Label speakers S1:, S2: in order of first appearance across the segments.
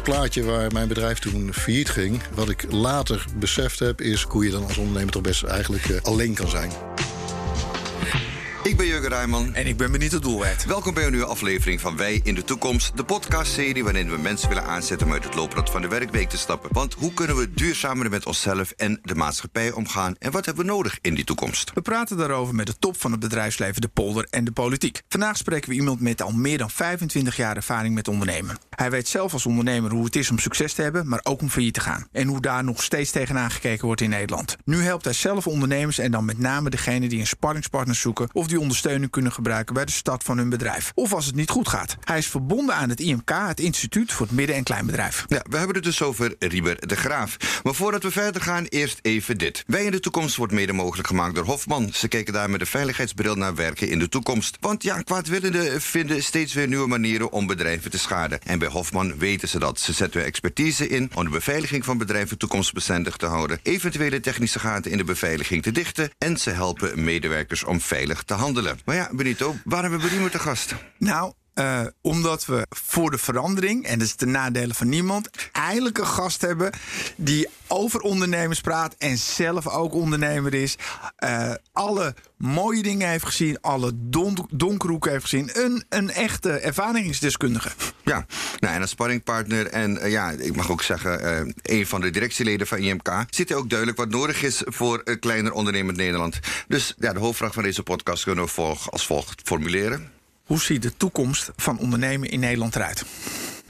S1: het plaatje waar mijn bedrijf toen failliet ging. Wat ik later beseft heb, is hoe je dan als ondernemer toch best eigenlijk uh, alleen kan zijn.
S2: Ik ben Jurgen Rijman.
S3: En ik ben Benito Doelwert.
S2: Welkom bij een nieuwe aflevering van Wij in de Toekomst. De podcastserie waarin we mensen willen aanzetten om uit het looprad van de werkweek te stappen. Want hoe kunnen we duurzamer met onszelf en de maatschappij omgaan? En wat hebben we nodig in die toekomst?
S3: We praten daarover met de top van het bedrijfsleven, de polder en de politiek. Vandaag spreken we iemand met al meer dan 25 jaar ervaring met ondernemen. Hij weet zelf als ondernemer hoe het is om succes te hebben, maar ook om failliet te gaan. En hoe daar nog steeds tegenaan gekeken wordt in Nederland. Nu helpt hij zelf ondernemers en dan met name degene die een sparringspartner zoeken of die ondersteuning kunnen gebruiken bij de start van hun bedrijf. Of als het niet goed gaat. Hij is verbonden aan het IMK, het Instituut voor het Midden- en Kleinbedrijf.
S2: Ja, we hebben het dus over Rieber de Graaf. Maar voordat we verder gaan, eerst even dit. Wij in de toekomst wordt mede mogelijk gemaakt door Hofman. Ze kijken daar met een veiligheidsbril naar werken in de toekomst. Want ja, kwaadwillenden vinden steeds weer nieuwe manieren om bedrijven te schaden. En bij Hofman weten ze dat. Ze zetten expertise in om de beveiliging van bedrijven toekomstbestendig te houden, eventuele technische gaten in de beveiliging te dichten en ze helpen medewerkers om veilig te handelen. Maar ja, Benito, waarom hebben we Riemer te gast?
S3: Nou, uh, omdat we voor de verandering, en dat is de nadelen van niemand, eigenlijk een gast hebben die over ondernemers praat en zelf ook ondernemer is. Uh, alle mooie dingen heeft gezien, alle don donkere hoeken heeft gezien. Een, een echte ervaringsdeskundige.
S2: Ja, nou, en als sparringpartner en uh, ja, ik mag ook zeggen, een van de directieleden van IMK, ziet hij ook duidelijk wat nodig is voor een kleiner ondernemend Nederland. Dus ja, de hoofdvraag van deze podcast kunnen we als volgt formuleren.
S3: Hoe ziet de toekomst van ondernemen in Nederland eruit?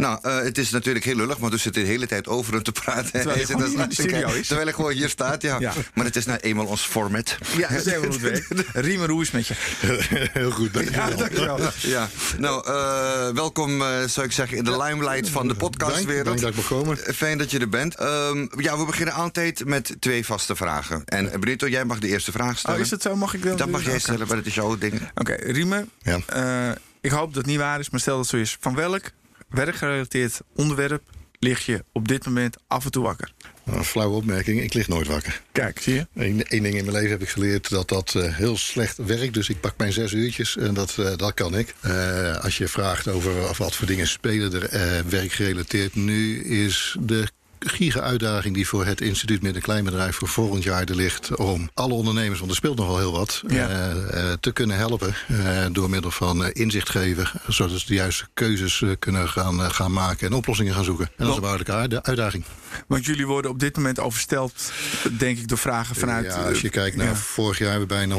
S2: Nou, uh, het is natuurlijk heel lullig, want we zitten de hele tijd over hem te praten.
S3: Terwijl hij gewoon in de studio is.
S2: Terwijl hij gewoon hier staat, ja. ja. Maar het is nou eenmaal ons format.
S3: Ja, dat is helemaal goed hoe is met je?
S1: heel goed, dankjewel.
S3: Ja, dankjewel.
S2: Ja, nou, uh, welkom, uh, zou ik zeggen, in de limelight van de podcastwereld.
S1: Dank, dank dat ik komen.
S2: Fijn dat je er bent. Um, ja, we beginnen altijd met twee vaste vragen. En Brito, jij mag de eerste vraag stellen.
S3: Oh, is het zo? Mag ik dan?
S2: Dat mag jij stellen, maar het is jouw ding.
S3: Oké, okay, Riemer.
S1: Ja.
S3: ik hoop dat het niet waar is, maar stel dat het zo is. Van welk werkgerelateerd onderwerp lig je op dit moment af en toe wakker?
S1: Een flauwe opmerking, ik lig nooit wakker.
S3: Kijk, zie je?
S1: Eén ding in mijn leven heb ik geleerd dat dat uh, heel slecht werkt. Dus ik pak mijn zes uurtjes en dat, uh, dat kan ik. Uh, als je vraagt over wat voor dingen spelen er werkgerelateerd nu, is de giga-uitdaging die voor het instituut Midden- en Kleinbedrijf voor volgend jaar er ligt om alle ondernemers, want er speelt nog wel heel wat,
S3: ja.
S1: uh, te kunnen helpen uh, door middel van inzicht geven, zodat ze de juiste keuzes kunnen gaan, gaan maken en oplossingen gaan zoeken. En dat is een waarlijke uitdaging.
S3: Want jullie worden op dit moment oversteld, denk ik, door vragen vanuit.
S1: Ja, als je kijkt naar vorig jaar hebben bijna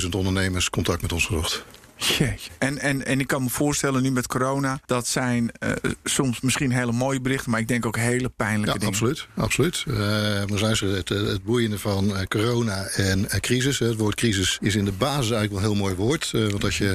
S1: 150.000 ondernemers contact met ons gezocht.
S3: Jeetje. En, en, en ik kan me voorstellen, nu met corona, dat zijn uh, soms misschien hele mooie berichten, maar ik denk ook hele pijnlijke
S1: ja,
S3: dingen.
S1: Absoluut, absoluut. Uh, zijn ze het, het boeiende van uh, corona en crisis. Het woord crisis is in de basis eigenlijk wel een heel mooi woord. want als je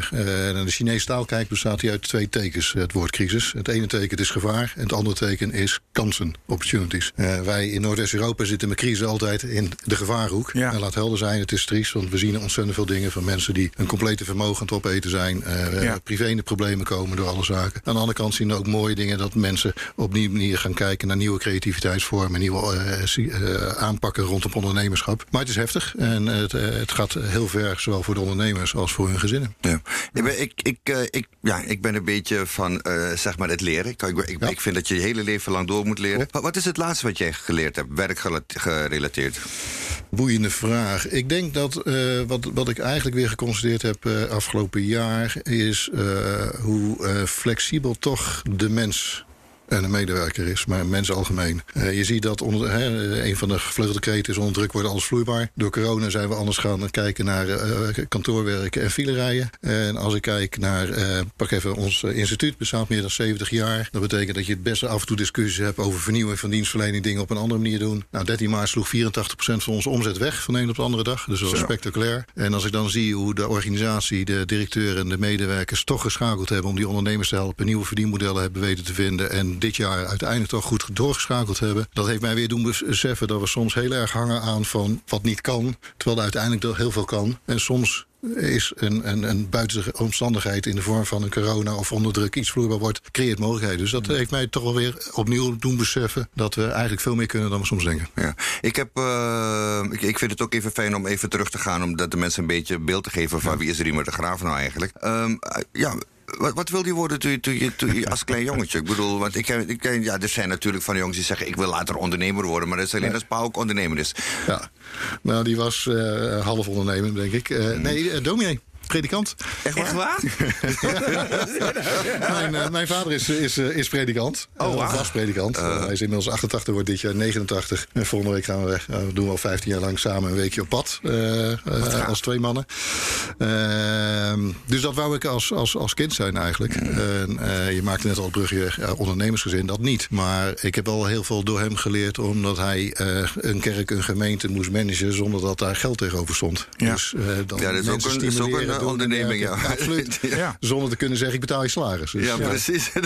S1: naar de Chinese taal kijkt, bestaat die uit twee tekens, het woord crisis. Het ene teken is gevaar en het andere teken is kansen, opportunities. wij in Noordwest-Europa zitten met crisis altijd in de gevaarhoek.
S3: Ja.
S1: En laat helder zijn, het is triest, want we zien ontzettend veel dingen van mensen die een complete vermogen te opeten te zijn. Uh,
S3: Ja.
S1: Privé in de problemen komen door alle zaken. Aan de andere kant zien we ook mooie dingen dat mensen op die manier gaan kijken naar nieuwe creativiteitsvormen, nieuwe uh, zie- uh, aanpakken rondom ondernemerschap. Maar het is heftig en het, het gaat heel ver, zowel voor de ondernemers als voor hun gezinnen.
S2: Ja. Ik, ben, ik, ik, ja, ik ben een beetje van zeg maar het leren. Ik, ik,
S1: Ja.
S2: ik vind dat je je hele leven lang door moet leren. Wat, wat is het laatste wat jij geleerd hebt, werkgerelateerd?
S1: Boeiende vraag. Ik denk dat uh, wat, wat ik eigenlijk weer geconstateerd heb uh, afgelopen jaar is uh, hoe uh, flexibel toch de mens en een medewerker is, maar mensen algemeen. Uh, je ziet dat onder, hè, een van de gevleugelde kreten is onder druk wordt alles vloeibaar. Door corona zijn we anders gaan kijken naar uh, kantoorwerk en filerijden. En als ik kijk naar, pak even ons instituut, bestaat meer dan 70 jaar. Dat betekent dat je het best af en toe discussies hebt over vernieuwing van dienstverlening, dingen op een andere manier doen. Nou, 13 maart sloeg 84% van onze omzet weg van de een op de andere dag. Dus dat was
S3: Zo.
S1: spectaculair. En als ik dan zie hoe de organisatie, de directeur en de medewerkers toch geschakeld hebben om die ondernemers te helpen, nieuwe verdienmodellen hebben weten te vinden en dit jaar uiteindelijk toch goed doorgeschakeld hebben. Dat heeft mij weer doen beseffen dat we soms heel erg hangen aan van wat niet kan, terwijl er uiteindelijk toch heel veel kan. En soms is een, een, een omstandigheid in de vorm van een corona of onder druk iets vloeibaar wordt, creëert mogelijkheden. Dus dat heeft mij toch wel weer opnieuw doen beseffen dat we eigenlijk veel meer kunnen dan we soms denken.
S2: Ja. Ik, heb, uh, ik, ik, vind het ook even fijn om even terug te gaan, om dat de mensen een beetje beeld te geven van wie is Riemer de Graaf nou eigenlijk. Um, ja, wat, wat wilde je worden toen je, toen, je, toen je als klein jongetje? Ik bedoel, want ik ken, ik ken, ja, er zijn natuurlijk van jongens die zeggen... ik wil later ondernemer worden, maar dat is alleen als Pa ook ondernemer is.
S1: Ja, nou die was uh, half ondernemer, denk ik. Uh, nee, uh, dominee predikant.
S3: Echt waar?
S1: mijn, uh, mijn, vader is, is, is predikant.
S3: Oh, wow.
S1: uh, was predikant. Uh, hij is inmiddels 88, wordt dit jaar 89. En volgende week gaan we weg. we doen al 15 jaar lang samen een weekje op pad. als twee mannen. Ehm, dus dat wou ik als, als, als kind zijn eigenlijk. je maakte net al het brugje ondernemersgezin. Dat niet. Maar ik heb al heel veel door hem geleerd. Omdat hij een kerk, een gemeente moest managen. Zonder dat daar geld tegenover stond.
S3: Ja.
S1: Dus, dan
S2: ja, dat is ook een, is ook een onderneming, ja.
S1: Absoluut. Ja. Zonder te kunnen zeggen, ik betaal je salaris. Dus,
S2: ja, precies.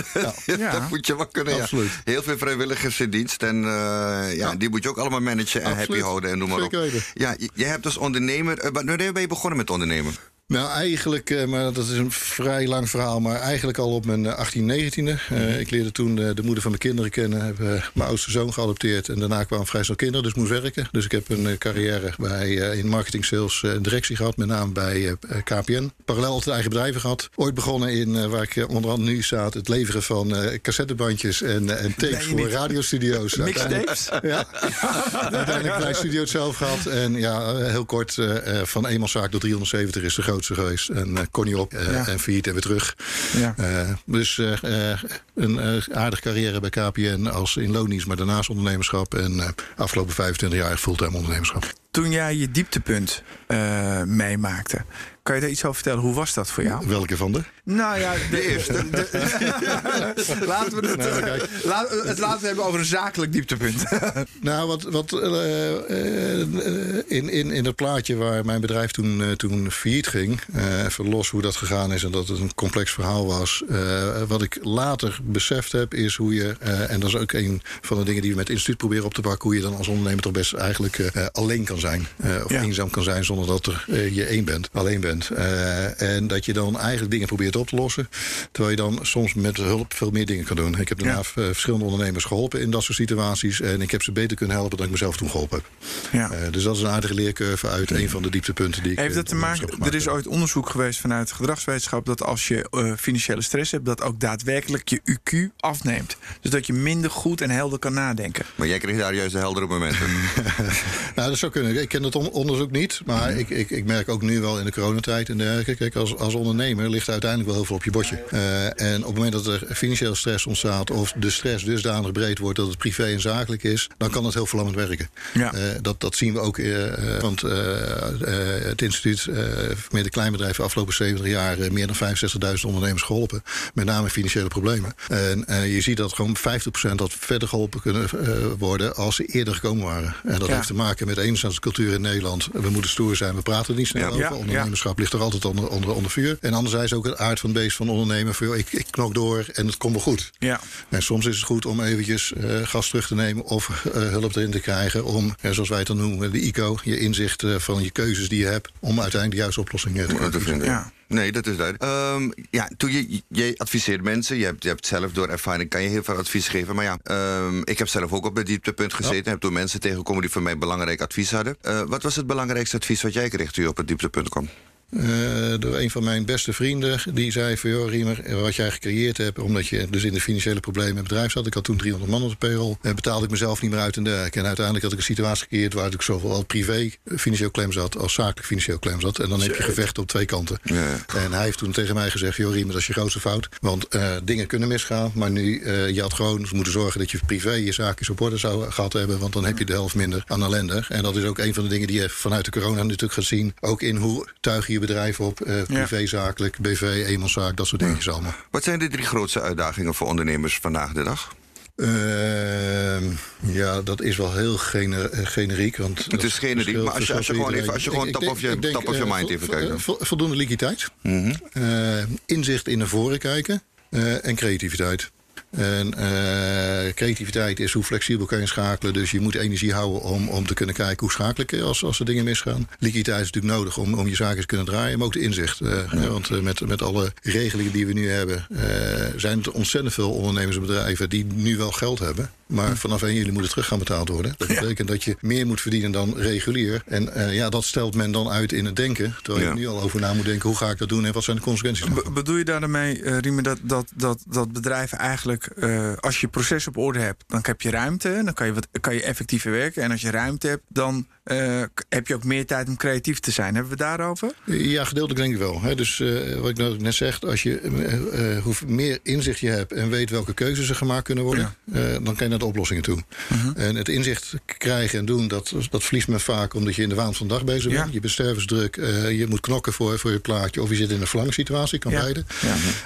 S2: Ja. dat moet je wel kunnen.
S1: Absoluut.
S2: Heel veel vrijwilligers in dienst. En uh, ja, die moet je ook allemaal managen en
S1: Absoluut.
S2: happy houden en noem maar op. Ja, je hebt als ondernemer... Uh, wanneer ben je begonnen met ondernemen?
S1: Nou, eigenlijk, uh, maar dat is een vrij lang verhaal, maar eigenlijk al op mijn 18, 19e. Uh, ik leerde toen de moeder van mijn kinderen kennen, heb mijn oudste zoon geadopteerd en daarna kwamen vrij snel kinderen, dus moest werken. Dus ik heb een carrière bij, in marketing, sales en directie gehad, met name bij KPN. Parallel altijd eigen bedrijven gehad. Ooit begonnen in, waar ik onder andere nu staat, het leveren van cassettebandjes en, en tapes voor radiostudio's.
S3: Mixtapes?
S1: Ja. Uiteindelijk bij studio zelf gehad en ja, heel kort, van eenmanszaak tot 370 is de grootste geweest. En kon niet op. Uh, ja. En failliet en weer terug.
S3: Ja.
S1: Uh, dus een aardige carrière bij KPN als in loondienst, maar daarnaast ondernemerschap. En afgelopen 25 jaar fulltime ondernemerschap.
S3: Toen jij je dieptepunt meemaakte, kan je daar iets over vertellen? Hoe was dat voor jou?
S1: Welke van de?
S3: Nou ja, de,
S2: de eerste.
S3: De, de, laten we het, nou, laat, het laten we hebben over een zakelijk dieptepunt.
S1: nou, wat, wat uh, in, in, in het plaatje waar mijn bedrijf toen, uh, toen failliet ging, even los hoe dat gegaan is en dat het een complex verhaal was. wat ik later beseft heb, is hoe je, en dat is ook een van de dingen die we met het instituut proberen op te pakken, hoe je dan als ondernemer toch best eigenlijk alleen kan zijn. of ja. eenzaam kan zijn zonder dat er, je één bent, alleen bent. en dat je dan eigenlijk dingen probeert op te lossen. Terwijl je dan soms met hulp veel meer dingen kan doen. Ik heb daarna ja. verschillende ondernemers geholpen in dat soort situaties. En ik heb ze beter kunnen helpen dan ik mezelf toen geholpen heb.
S3: Ja.
S1: Uh, dus dat is een aardige leercurve uit een van de dieptepunten die ik.
S3: Heeft dat te maken? Er is ooit onderzoek geweest vanuit gedragswetenschap dat als je uh, financiële stress hebt, dat ook daadwerkelijk je UQ afneemt. Dus dat je minder goed en helder kan nadenken.
S2: Maar jij kreeg daar juist de heldere momenten.
S1: nou, dat zou kunnen. Ik ken het on onderzoek niet. Maar mm. ik, ik, ik merk ook nu wel in de coronatijd en dergelijke. Kijk, als, als ondernemer ligt uiteindelijk wel heel veel op je bordje. Uh, en op het moment dat er financiële stress ontstaat... of de stress dusdanig breed wordt dat het privé en zakelijk is... dan kan het heel verlammend werken.
S3: Ja.
S1: Uh, dat, dat zien we ook. Uh, want het instituut met de kleinbedrijven afgelopen 70 jaar... meer dan 65.000 ondernemers geholpen. Met name financiële problemen. En je ziet dat gewoon 50% dat verder geholpen kunnen worden... als ze eerder gekomen waren. En dat
S3: Ja.
S1: heeft te maken met enerzijds de cultuur in Nederland. We moeten stoer zijn, we praten niet snel
S2: Ja.
S1: over. Ondernemerschap ligt er altijd onder, onder, onder vuur. En anderzijds ook het aard van het beest van ondernemen. Van, joh, ik, ik knok door en het komt wel goed.
S3: Ja.
S1: En soms is het goed om eventjes eh, gas terug te nemen of eh, hulp erin te krijgen. Om, eh, zoals wij het dan noemen, de ICO, je inzicht van je keuzes die je hebt. Om uiteindelijk de juiste oplossing te
S2: vinden.
S3: Ja.
S2: Nee, dat is duidelijk. Ehm, ja, toen je, je adviseert mensen, je hebt, je hebt zelf door ervaring, kan je heel veel advies geven. Maar ja, ehm, ik heb zelf ook op het dieptepunt gezeten. Heb toen mensen tegengekomen die voor mij belangrijk advies hadden. Uh, wat was het belangrijkste advies wat jij kreeg toen je op het dieptepunt kwam?
S1: Uh, door een van mijn beste vrienden. Die zei van, joh Riemer, wat jij gecreëerd hebt... omdat je dus in de financiële problemen met bedrijf zat. Ik had toen 300 man op de payroll. En betaalde ik mezelf niet meer uit en dergelijke. En uiteindelijk had ik een situatie gecreëerd... waar ik zowel privé financieel klem zat... als zakelijk financieel klem zat. En dan heb je gevecht op twee kanten.
S2: Ja.
S1: En hij heeft toen tegen mij gezegd... joh Riemer, dat is je grootste fout. Want uh, dingen kunnen misgaan. Maar nu, uh, je had gewoon moeten zorgen dat je privé... je zaakjes op orde zou gehad hebben. Want dan heb je de helft minder aan ellende. En dat is ook een van de dingen die je vanuit de corona natuurlijk gaat zien. Ook in hoe tuig je bedrijf op... Uh, privézakelijk, BV, eenmanszaak, dat soort dingetjes allemaal.
S2: Wat zijn de drie grootste uitdagingen voor ondernemers vandaag de dag?
S1: Uh, ja, dat is wel heel gener generiek. Want
S2: het is generiek, maar als je, als je gewoon, even, als je gewoon ik, top, of je, denk, top of je mind even kijkt.
S1: Vo voldoende liquiditeit,
S2: mm
S1: -hmm. uh, inzicht in naar voren kijken uh, en creativiteit. En uh, creativiteit is hoe flexibel kan je schakelen. Dus je moet energie houden om, om te kunnen kijken hoe schakel ik als, als er dingen misgaan. Liquiditeit is natuurlijk nodig om, om je zaken te kunnen draaien. Maar ook de inzicht. Uh, ja. Want uh, met, met alle regelingen die we nu hebben... zijn er ontzettend veel ondernemers en bedrijven die nu wel geld hebben... Maar vanaf 1 juli moet het terug gaan betaald worden. Dat betekent dat je meer moet verdienen dan regulier. En eh, ja, dat stelt men dan uit in het denken. Terwijl
S2: Ja.
S1: je nu al over na moet denken, hoe ga ik dat doen en wat zijn de consequenties daarvan?
S3: bedoel je daarmee, eh Riemen, dat, dat, dat, dat bedrijven eigenlijk, eh, als je proces op orde hebt, dan heb je ruimte, dan kan je, wat, kan je effectiever werken. En als je ruimte hebt, dan eh, heb je ook meer tijd om creatief te zijn. Hebben we daarover?
S1: Ja, gedeeltelijk denk ik wel. Hè. Dus eh, wat ik net zeg, als je eh, hoe meer inzicht je hebt en weet welke keuzes er gemaakt kunnen worden, dan kan je naar de oplossingen toe. En het inzicht krijgen en doen, dat, dat verliest men vaak omdat je in de waan van de dag bezig
S3: Ja.
S1: bent. Je bent stervensdruk, je moet knokken voor, voor je plaatje, of je zit in een verlangssituatie, kan
S3: Ja.
S1: beide.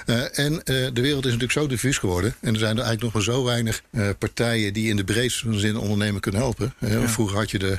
S3: Ja.
S1: En de wereld is natuurlijk zo diffuus geworden. En er zijn er eigenlijk nog maar zo weinig partijen die in de breedste zin ondernemen kunnen helpen. Vroeger had je de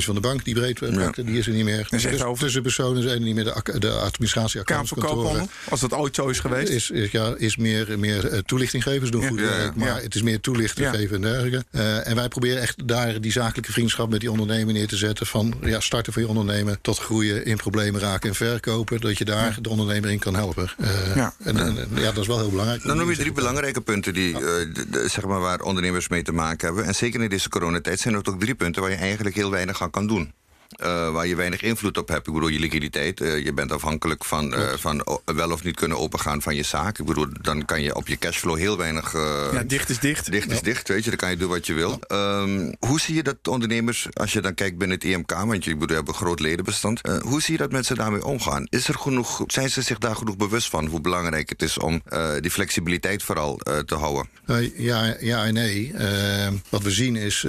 S1: van de bank die breed die is er niet meer.
S3: over.
S1: Tussenpersonen zijn er niet meer. De, de administratie
S3: Kamer als dat ooit zo is geweest.
S1: is, is, ja, is meer, meer eh, toelichting geven. Ze doen
S3: Ja.
S1: goed
S2: Ja,
S1: werk, maar
S3: Ja.
S1: het is meer toelichting
S3: Ja.
S1: geven en dergelijke. Eh, en wij proberen echt daar die zakelijke vriendschap met die ondernemer neer te zetten. Van ja, starten van je ondernemer tot groeien, in problemen raken en verkopen. Dat je daar de ondernemer in kan helpen. Eh,
S3: Ja.
S1: En, ja, dat is wel heel belangrijk.
S2: Dan noem je drie belangrijke punten die, de- de- zeg maar waar ondernemers mee te maken hebben. En zeker in deze coronatijd zijn er ook drie punten waar je eigenlijk heel weinig kan doen. Eh, waar je weinig invloed op hebt. Ik bedoel, je liquiditeit. eh, je bent afhankelijk van, eh, van wel of niet kunnen opengaan van je zaak. Ik bedoel, dan kan je op je cashflow heel weinig.
S3: ja, dicht is dicht.
S2: Dicht is dicht, weet je, dan kan je doen wat je wil. Ehm, hoe zie je dat ondernemers, als je dan kijkt binnen het IMK, want je bedoel, je hebt een groot ledenbestand, hoe zie je dat mensen daarmee omgaan? Is er genoeg, zijn ze zich daar genoeg bewust van hoe belangrijk het is om die flexibiliteit vooral te houden?
S1: Ja, ja en nee. Eh, wat we zien is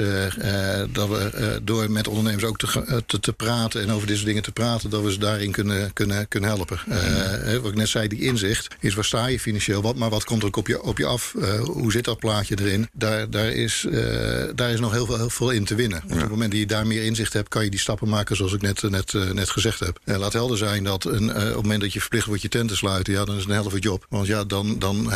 S1: dat we door met ondernemers ook te, eh, te, te praten en over deze dingen te praten, dat we ze daarin kunnen, kunnen, kunnen helpen. Eh, wat ik net zei, die inzicht is waar sta je financieel, wat, maar wat komt er ook op je, op je af? Eh, hoe zit dat plaatje erin? Daar, daar, is, eh, daar is nog heel veel, heel veel in te winnen. Op het moment dat je daar meer inzicht hebt, kan je die stappen maken zoals ik net, net, net gezegd heb. Laat helder zijn dat een, op het moment dat je verplicht wordt je tent te sluiten, ja, dan is het een helft job. Want ja, dan, dan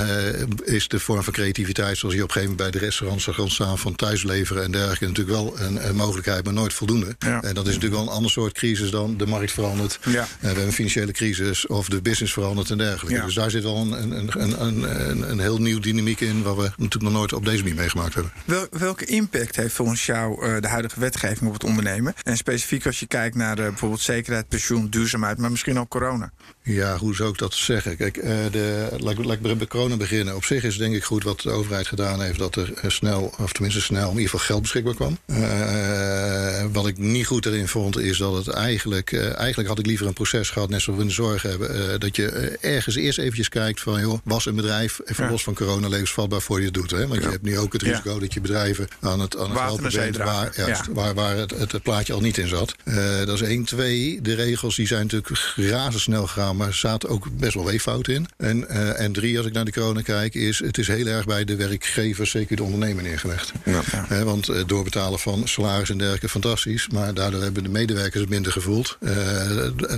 S1: is de vorm van creativiteit, zoals je op een gegeven moment bij de restaurants zag ontstaan van thuisleveren en dergelijke, natuurlijk wel een, een mogelijkheid, maar nooit voldoende.
S3: Ja.
S1: En dat is natuurlijk wel een ander soort crisis dan de markt verandert.
S3: Ja.
S1: Eh, we hebben een financiële crisis of de business verandert en dergelijke.
S3: Ja.
S1: Dus daar zit wel een, een, een, een, een, heel nieuw dynamiek in, wat we natuurlijk nog nooit op deze manier meegemaakt hebben.
S3: Wel, welke impact heeft volgens jou eh, de huidige wetgeving op het ondernemen? En specifiek als je kijkt naar eh, bijvoorbeeld zekerheid, pensioen, duurzaamheid, maar misschien ook corona.
S1: Ja, hoe zou ik dat zeggen? Kijk, eh, de, laat, ik- laat ik bij corona beginnen. Op zich is denk ik goed wat de overheid gedaan heeft... dat er eh, snel, of tenminste snel, in ieder geval geld beschikbaar kwam. Eh, wat ik niet goed erin vond, is dat het eigenlijk... eigenlijk had ik liever een proces gehad, net zoals we in de zorg hebben... dat je ergens eerst eventjes kijkt van... joh, was een bedrijf, even
S3: Ja.
S1: los van corona, levensvatbaar voor je het doet. Hè? Want je hebt nu ook het
S3: Ja.
S1: risico dat je bedrijven aan het, aan het helpen bent... waar, juist, waar, waar het, het, het plaatje al niet in zat. Dat is één. Twee, de regels die zijn natuurlijk razendsnel gegaan... maar er zaten ook best wel weeffouten in. En, eh, en drie, als ik naar de corona kijk, is het is heel erg bij de werkgever, zeker de ondernemer, neergelegd.
S2: Ja.
S1: Hè, want eh, doorbetalen van salaris en dergelijke, fantastisch. Maar daardoor hebben de medewerkers het minder gevoeld. Eh,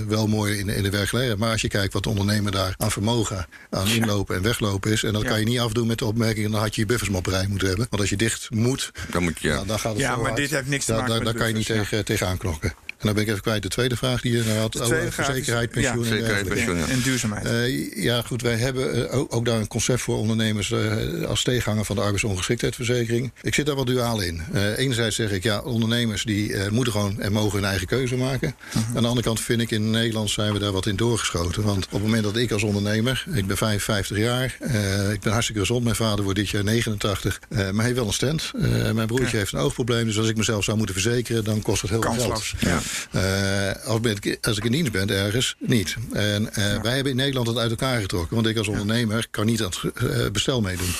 S1: wel mooi in, in de werkgelegenheid. Maar als je kijkt wat de ondernemer daar aan vermogen, aan inlopen en weglopen is... en dat
S3: Ja.
S1: kan je niet afdoen met de opmerking... dan had je je buffersmopperij moeten hebben. Want als je dicht moet,
S2: Dan moet je,
S1: ja, dan gaat het
S3: Ja, maar
S1: hard.
S3: dit heeft niks te
S1: Daar-
S3: maken
S1: daar,
S3: met
S1: daar kan je niet
S3: buffers,
S1: tegen, tegenaan knokken. En dan ben ik even kwijt de tweede vraag die je had.
S3: De tweede
S1: over zekerheid,
S3: ja,
S1: pensioen en
S2: zekerheid,
S1: dergelijke.
S2: pensioen. ja.
S3: En duurzaamheid.
S1: Eh, ja, goed, wij hebben eh, ook, ook daar een concept voor ondernemers eh, als tegenhanger van de arbeidsongeschiktheidsverzekering. Ik zit daar wel duaal in. Eh, enerzijds zeg ik, ja, ondernemers die eh, moeten gewoon en mogen hun eigen keuze maken.
S3: Mhm.
S1: Aan de andere kant vind ik, in Nederland zijn we daar wat in doorgeschoten. Want op het moment dat ik als ondernemer, ik ben 55 jaar, eh, ik ben hartstikke gezond, mijn vader wordt dit jaar 89, eh, maar hij heeft wel een stand. Eh, mijn broertje
S3: Ja.
S1: heeft een oogprobleem, dus als ik mezelf zou moeten verzekeren, dan kost het heel veel geld.
S3: Ja.
S1: Eh, als, ben ik, als ik in dienst ben ergens, niet. En eh, wij hebben in Nederland het uit elkaar getrokken. Want ik als ondernemer kan niet aan het eh, bestel meedoen.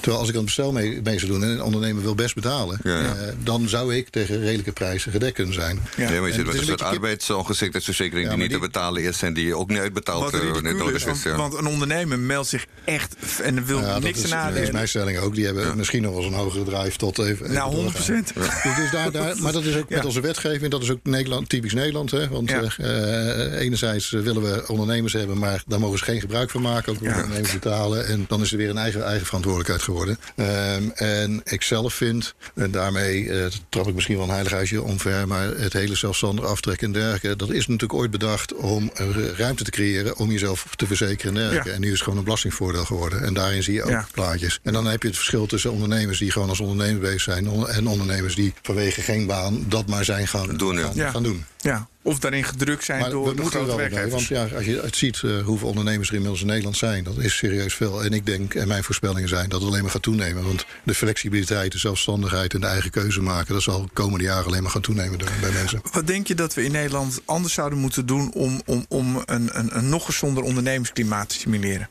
S1: Terwijl als ik aan het bestel mee, mee zou doen en een ondernemer wil best betalen...
S2: Ja, ja.
S1: eh, dan zou ik tegen redelijke prijzen gedekt kunnen zijn.
S3: Ja.
S2: Maar je zit
S1: het
S2: met
S1: is
S2: een soort arbeidsongeschiktheidsverzekering
S1: Ja,
S2: die niet te betalen is en die ook niet uitbetaald
S3: is. want,
S2: ja.
S3: want een ondernemer meldt zich echt en wil
S1: Ja,
S3: niks te
S1: dat is mijn stelling ook. Die hebben misschien nog wel eens een hogere drive tot even. even
S3: Nou, 100
S1: doorgaan.
S3: procent.
S1: Dus, dus daar, daar, maar dat is ook met onze wetgeving, dat is ook Nederland Nederland, typisch Nederland. Hè? Want
S3: Ja.
S1: eh, enerzijds willen we ondernemers hebben, maar daar mogen ze geen gebruik van maken. Ook
S3: Ja.
S1: ondernemers betalen. En dan is er weer een eigen, eigen verantwoordelijkheid geworden. Ehm, en ik zelf vind, en daarmee eh, trap ik misschien wel een heilig huisje omver, maar het hele zelfstandig aftrekken en dergelijke, dat is natuurlijk ooit bedacht om eh, ruimte te creëren om jezelf te verzekeren en dergelijke.
S3: Ja.
S1: En nu is het gewoon een belastingvoordeel geworden. En daarin zie je ook
S3: Ja.
S1: plaatjes. En dan heb je het verschil tussen ondernemers die gewoon als ondernemer bezig zijn en ondernemers die vanwege geen baan dat maar zijn gaan
S2: Doen, ja.
S1: gaan,
S3: Ja.
S1: gaan doen.
S3: Ja. Of daarin gedrukt zijn
S1: Maar
S3: door
S1: we
S3: de
S1: moeten
S3: grote
S1: bij, want
S3: werkgevers.
S1: ja, als je het ziet eh, hoeveel ondernemers er inmiddels in Nederland zijn, dat is serieus veel. En ik denk, en mijn voorspellingen zijn, dat het alleen maar gaat toenemen. Want de flexibiliteit, de zelfstandigheid en de eigen keuze maken, dat zal de komende jaren alleen maar gaan toenemen door- bij mensen.
S3: Wat denk je dat we in Nederland anders zouden moeten doen om, om, om een, een, een nog gezonder ondernemersklimaat te stimuleren?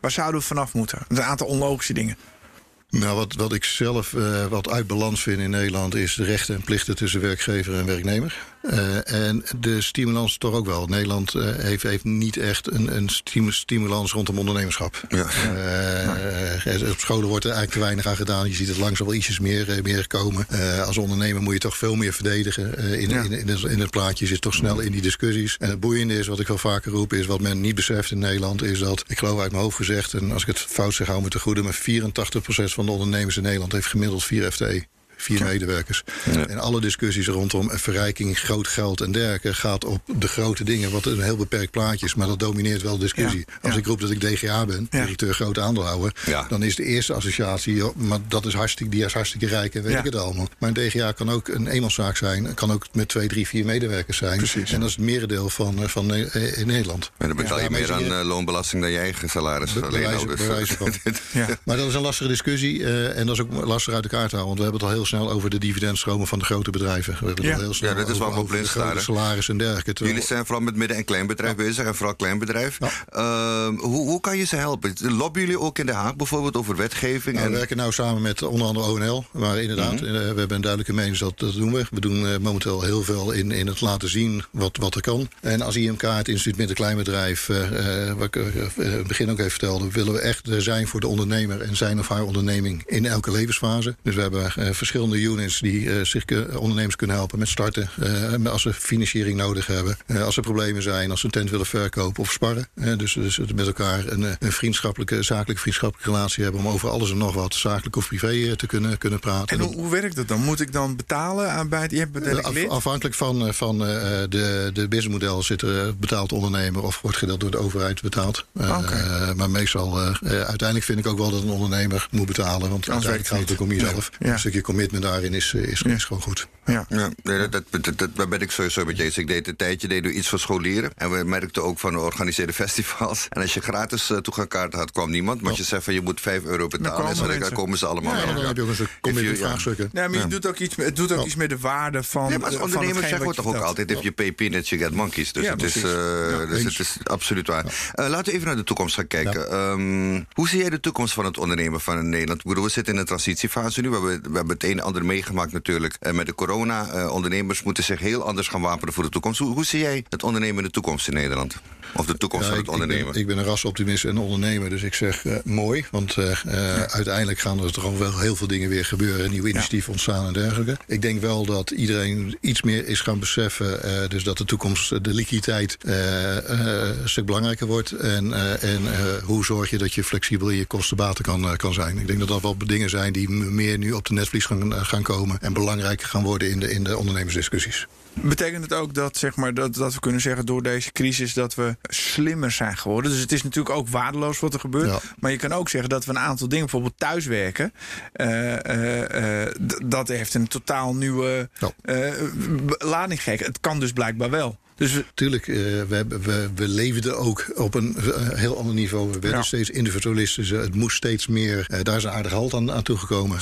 S3: Waar zouden we vanaf moeten? Een aantal onlogische dingen.
S1: Nou, wat, wat ik zelf eh, wat uit balans vind in Nederland is de rechten en plichten tussen werkgever en werknemer. Eh, en de stimulans toch ook wel. Nederland eh, heeft, heeft niet echt een, een stimu- stimulans rondom ondernemerschap.
S2: Ja.
S1: Eh, op scholen wordt er eigenlijk te weinig aan gedaan. Je ziet het langzaam wel ietsjes meer, meer komen. Als ondernemer moet je toch veel meer verdedigen. in,
S3: Ja.
S1: in, in, het- in het plaatje je zit toch snel in die discussies. En het boeiende is, wat ik wel vaker roep, is wat men niet beseft in Nederland, is dat, ik geloof uit mijn hoofd gezegd, en als ik het fout zeg, hou me te goede, maar 84% van de ondernemers in Nederland heeft gemiddeld 4 FTE. Vier medewerkers. En alle discussies rondom verrijking, groot geld en dergelijke gaat op de grote dingen, wat een heel beperkt plaatje is, maar dat domineert wel de discussie.
S3: Ja,
S1: Als
S3: ja.
S1: ik roep dat ik DGA ben, directeur grote aandeelhouder, dan is de eerste associatie, maar dat is hartstikke, die is hartstikke rijk en weet ik het allemaal. Maar een DGA kan ook een eenmanszaak zijn, kan ook met twee, drie, vier medewerkers zijn.
S3: Precies.
S1: En dat is het merendeel van, eh, van eh, in Nederland.
S2: En dan betaal je meer
S1: maar
S2: aan
S1: je-
S2: eh, loonbelasting dan je eigen salaris.
S1: Be-
S2: alleen al. Dus.
S1: Maar dat is een lastige discussie eh, en dat is ook lastig uit elkaar te houden. Want we hebben het al heel snel over de dividendstromen van de grote bedrijven. We hebben het
S3: Ja.
S1: al heel snel
S2: Ja, dat is
S1: over,
S2: waar we op
S1: over de
S2: blind
S1: salaris en dergelijke. Terwijl-
S2: Jullie zijn vooral met midden- en kleinbedrijf bezig en vooral kleinbedrijf.
S1: Ja.
S2: Ehm, hoe, hoe kan je ze helpen? Lobbyen jullie ook in Den Haag bijvoorbeeld over wetgeving?
S1: Nou,
S2: en...
S1: we werken nou samen met onder andere ONL. Maar inderdaad,
S2: Mhm.
S1: eh, we hebben een duidelijke mening dat dat doen we. We doen eh, momenteel heel veel in, in het laten zien wat, wat er kan. En als IMK, het Instituut Midden- en Kleinbedrijf, eh, eh, wat ik in het begin ook even vertelde, willen we echt er zijn voor de ondernemer en zijn of haar onderneming in elke levensfase. Dus we hebben eh, verschillende units die eh, zich ondernemers kunnen helpen met starten. eh, als ze financiering nodig hebben. eh, als er problemen zijn, als ze een tent willen verkopen of sparren. Dus, dus met elkaar een, een vriendschappelijke, zakelijke vriendschappelijke relatie hebben om over alles en nog wat, zakelijk of privé, te kunnen, kunnen praten.
S3: En hoe, hoe werkt dat dan? Moet ik dan betalen aan bij het... Je hebt
S1: Af- afhankelijk van, van de, de businessmodel zit er betaald ondernemer of wordt gedeeld door de overheid betaald.
S3: Oké.
S1: eh, maar meestal, uiteindelijk vind ik ook wel dat een ondernemer moet betalen. Want uiteindelijk gaat
S3: het
S1: ook om jezelf.
S3: Ja.
S1: Een stukje commitment daarin is, eh, is, is gewoon goed.
S3: Ja.
S2: Ja, nee, dat, dat, dat, dat- daar ben ik sowieso met je eens. Ik deed een tijdje deden we iets voor scholieren. En we merkten ook van de organiseerde festivals. En als je gratis uh, toegangkaarten had, kwam niemand. Maar als je zegt van je moet 5 euro betalen,
S3: komen
S2: en zo, dan komen ze allemaal.
S1: Ja,
S2: wel.
S1: dan heb je ook een vraagstukken.
S3: Nee, maar je doet ook iets, het doet ook
S1: Ja.
S3: iets met de waarde van.
S2: Ja, maar als ondernemer zeggen we
S3: je
S2: toch ook altijd: if you pay peanuts, you get monkeys. Dus,
S3: Ja,
S2: het, is, eh,
S1: Ja,
S2: dus het is absoluut waar. Eh, laten we even naar de toekomst gaan kijken. Ehm, hoe zie jij de toekomst van het ondernemen van Nederland? Ik bedoel, we zitten in een transitiefase nu. We hebben, we hebben het een en ander meegemaakt natuurlijk eh, met de corona. Ondernemers moeten zich heel anders gaan wapenen voor de toekomst. Hoe, hoe zie jij het ondernemen in de toekomst in Nederland? Of de toekomst
S1: Ja,
S2: van
S1: ik,
S2: het
S1: ik
S2: ondernemen?
S1: ben, ik ben een rasoptimist en ondernemer, dus ik zeg eh, mooi. Want eh, uiteindelijk gaan er toch wel heel veel dingen weer gebeuren. Nieuwe initiatieven ontstaan en dergelijke. Ik denk wel dat iedereen iets meer is gaan beseffen. dus dat de toekomst, de liquiditeit een stuk belangrijker wordt. En, en hoe zorg je dat je flexibel in je kostenbaten kan, kan zijn. Ik denk dat dat wel dingen zijn die meer nu op de netvlies gaan, eh, gaan komen. En belangrijker gaan worden in de, in de ondernemersdiscussies.
S3: Betekent het ook dat, zeg maar, dat, dat we kunnen zeggen door deze crisis dat we slimmer zijn geworden? Dus het is natuurlijk ook waardeloos wat er gebeurt.
S1: Ja.
S3: Maar je kan ook zeggen dat we een aantal dingen, bijvoorbeeld thuiswerken, eh, eh, dat heeft een totaal nieuwe b- lading gekregen. Het kan dus blijkbaar wel. Dus we,
S1: Tuurlijk, eh, we, we, we leefden ook op een eh, heel ander niveau. We werden
S3: Ja.
S1: steeds individualistischer. Het moest steeds meer. eh, daar is een aardig halt aan, aan toegekomen.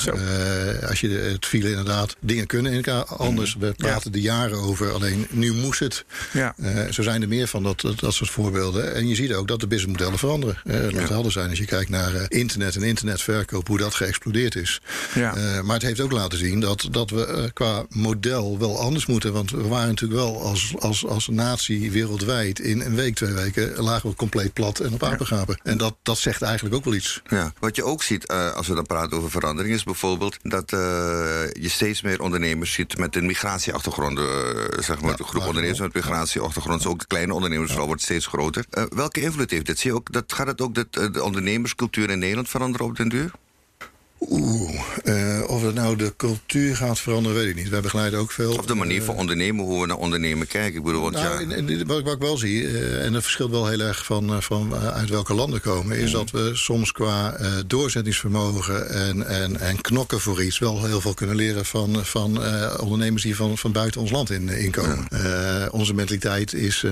S1: Als je de- het viel inderdaad. Dingen kunnen in elkaar anders. We praten er jaren over. Alleen nu moest het.
S3: ja.
S1: Zo zijn er meer van dat, dat, dat soort voorbeelden. En je ziet ook dat de businessmodellen veranderen.
S2: Ja.
S1: helder zijn als je kijkt naar internet en internetverkoop, hoe dat geëxplodeerd is.
S3: Ja.
S1: Maar het heeft ook laten zien dat, dat we qua model wel anders moeten. Want we waren natuurlijk wel als, als, als als natie wereldwijd in een week, twee weken lagen we compleet plat en op apengapen. En dat, dat zegt eigenlijk ook wel iets.
S2: Ja. Wat je ook ziet uh, als we dan praten over verandering is bijvoorbeeld dat uh, je steeds meer ondernemers ziet met een migratieachtergrond. Uh, zeg maar, de groep ondernemers met migratieachtergrond. Dus ook de kleine ondernemers ja. wordt steeds groter. welke invloed heeft dit? Zie je ook, dat, gaat het ook dat, de ondernemerscultuur in Nederland veranderen op den duur?
S1: Oeh, uh, of het nou de cultuur gaat veranderen, weet ik niet. Wij begeleiden ook veel.
S2: Of de manier van ondernemen, hoe we naar ondernemen kijken. Ik bedoel, want
S1: nou,
S2: ja.
S1: in, in, wat, wat, ik wel zie, uh, en dat verschilt wel heel erg van, van uit welke landen komen, is mm. dat we soms qua doorzettingsvermogen en, en, en knokken voor iets wel heel veel kunnen leren van, van ondernemers die van, van buiten ons land in, inkomen. Onze mentaliteit is,